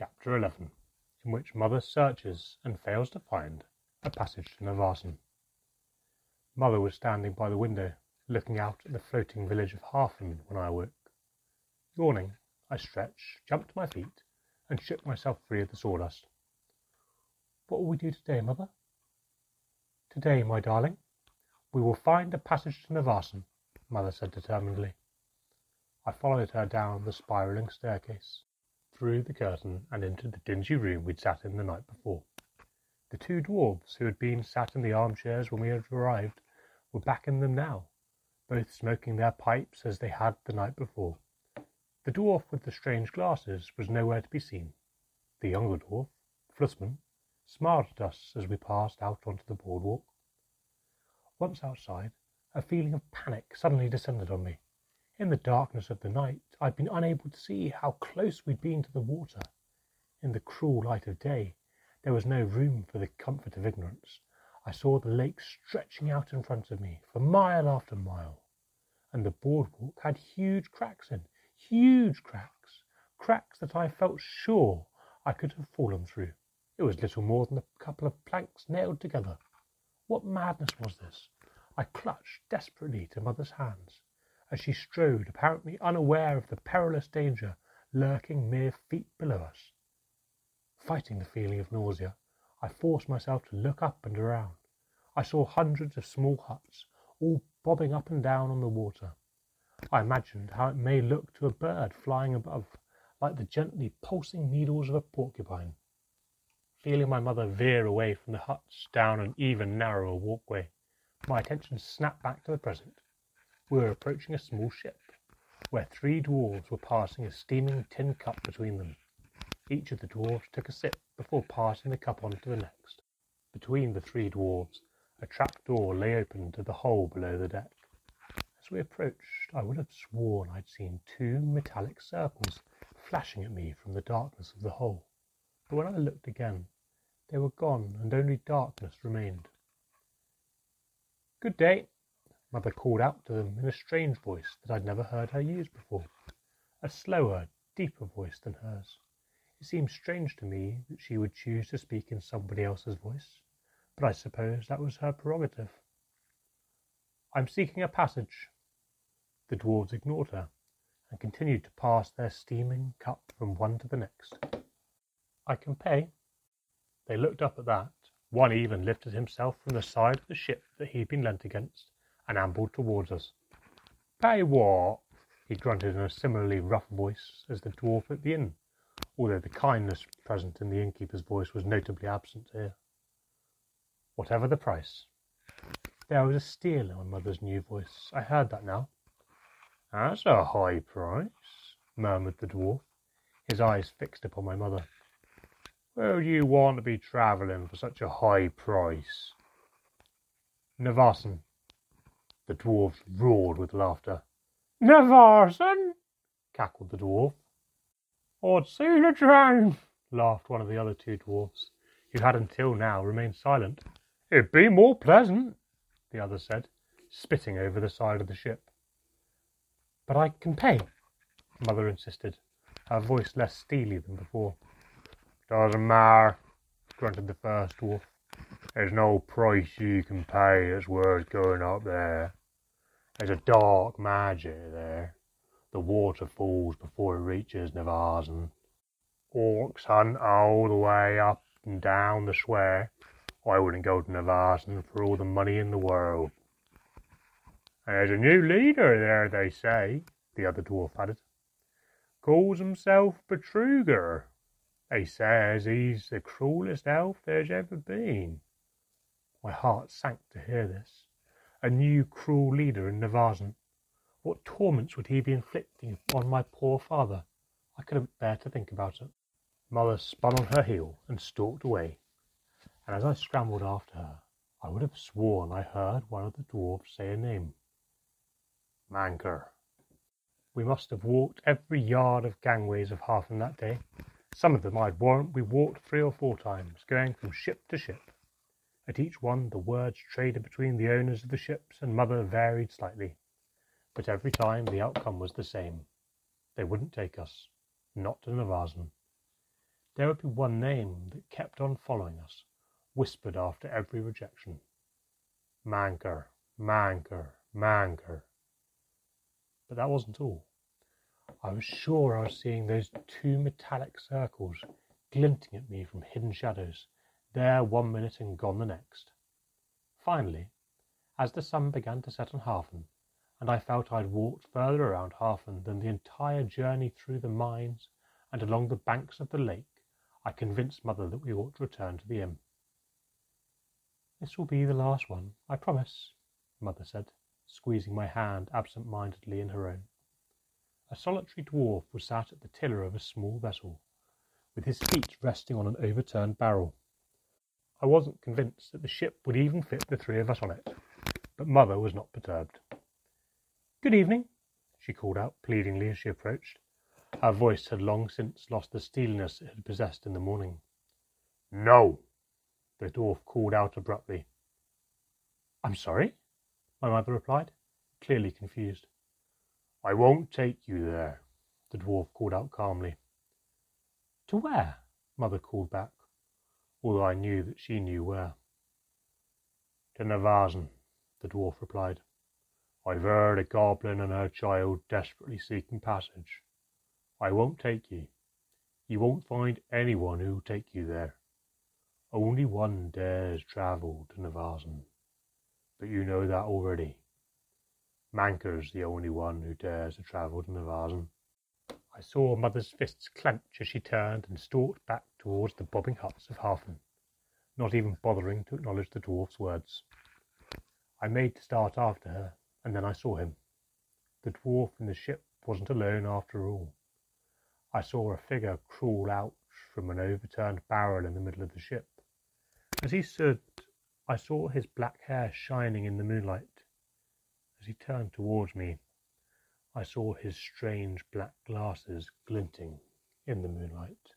Chapter 11 In which Mother searches and fails to find a passage to Nirvaasan. Mother was standing by the window, looking out at the floating village of Hafen when I awoke. Yawning, I stretched, jumped to my feet, and shook myself free of the sawdust. What will we do today, Mother? Today, my darling, we will find a passage to Nirvaasan, Mother said determinedly. I followed her down the spiralling staircase, through the curtain, and into the dingy room we'd sat in the night before. The two dwarfs who had been sat in the armchairs when we had arrived were back in them now, both smoking their pipes as they had the night before. The dwarf with the strange glasses was nowhere to be seen. The younger dwarf, Flussmann, smiled at us as we passed out onto the boardwalk. Once outside, a feeling of panic suddenly descended on me. In the darkness of the night, I'd been unable to see how close we'd been to the water. In the cruel light of day, there was no room for the comfort of ignorance. I saw the lake stretching out in front of me for mile after mile, and the boardwalk had huge cracks in, huge cracks, cracks that I felt sure I could have fallen through. It was little more than a couple of planks nailed together. What madness was this? I clutched desperately to mother's hands as she strode, apparently unaware of the perilous danger lurking mere feet below us. Fighting the feeling of nausea, I forced myself to look up and around. I saw hundreds of small huts, all bobbing up and down on the water. I imagined how it may look to a bird flying above, like the gently pulsing needles of a porcupine. Feeling my mother veer away from the huts down an even narrower walkway, my attention snapped back to the present. We were approaching a small ship, where three dwarfs were passing a steaming tin cup between them. Each of the dwarfs took a sip before passing the cup on to the next. Between the three dwarfs, a trap door lay open to the hole below the deck. As we approached, I would have sworn I'd seen two metallic circles flashing at me from the darkness of the hole. But when I looked again, they were gone and only darkness remained. Good day, Mother called out to them in a strange voice that I'd never heard her use before, a slower, deeper voice than hers. It seemed strange to me that she would choose to speak in somebody else's voice, but I suppose that was her prerogative. I'm seeking a passage. The dwarfs ignored her and continued to pass their steaming cup from one to the next. I can pay. They looked up at that. One even lifted himself from the side of the ship that he'd been leant against and ambled towards us. Pay what? he grunted in a similarly rough voice as the dwarf at the inn, although the kindness present in the innkeeper's voice was notably absent here. Whatever the price. There was a steal in my mother's new voice. I heard that now. That's a high price, murmured the dwarf, his eyes fixed upon my mother. Where do you want to be travelling for such a high price? Nirvaasan, the dwarfs roared with laughter. Nirvaasan! cackled the dwarf. I'd seen a dream, laughed one of the other two dwarfs, who had until now remained silent. It'd be more pleasant, the other said, spitting over the side of the ship. But I can pay, Mother insisted, her voice less steely than before. Doesn't matter, grunted the first dwarf. There's no price you can pay that's worth going up there. There's a dark magic there. The water falls before it reaches Nirvaasan. Orcs hunt all the way up and down the square. I wouldn't go to Nirvaasan for all the money in the world. There's a new leader there, they say, the other dwarf added. Calls himself Betruger. They says he's the cruelest elf there's ever been. My heart sank to hear this a new cruel leader in Nirvaasan. What torments would he be inflicting on my poor father? I couldn't bear to think about it. Mother spun on her heel and stalked away, and as I scrambled after her, I would have sworn I heard one of the dwarfs say a name. Manker. We must have walked every yard of gangways of Hafen that day. Some of them I'd warrant we walked three or four times, going from ship to ship. At each one the words traded between the owners of the ships and mother varied slightly, but every time the outcome was the same. They wouldn't take us, not to Nirvaasan. there would be one name that kept on following us, whispered after every rejection. Manker, Manker, Manker. But that wasn't all. I was sure I was seeing those two metallic circles glinting at me from hidden shadows, there one minute and gone the next. Finally, as the sun began to set on Hafen, and I felt I'd walked further around Hafen than the entire journey through the mines and along the banks of the lake, I convinced Mother that we ought to return to the inn. This will be the last one, I promise, Mother said, squeezing my hand absent mindedly in her own. A solitary dwarf was sat at the tiller of a small vessel, with his feet resting on an overturned barrel. I wasn't convinced that the ship would even fit the three of us on it, but Mother was not perturbed. Good evening, she called out pleadingly as she approached. Her voice had long since lost the steeliness it had possessed in the morning. No, the dwarf called out abruptly. I'm sorry, my mother replied, clearly confused. I won't take you there, the dwarf called out calmly. To where? Mother called back, although I knew that she knew where. To Nirvaasan, the dwarf replied. I've heard a goblin and her child desperately seeking passage. I won't take ye. You won't find anyone who'll take you there. Only one dares travel to Nirvaasan. But you know that already. Manker's the only one who dares to travel to Nirvaasan. I saw Mother's fists clench as she turned and stalked back towards the bobbing huts of Hafen, not even bothering to acknowledge the dwarf's words. I made to start after her, and then I saw him. The dwarf in the ship wasn't alone after all. I saw a figure crawl out from an overturned barrel in the middle of the ship. As he stood, I saw his black hair shining in the moonlight. As he turned towards me, I saw his strange black glasses glinting in the moonlight.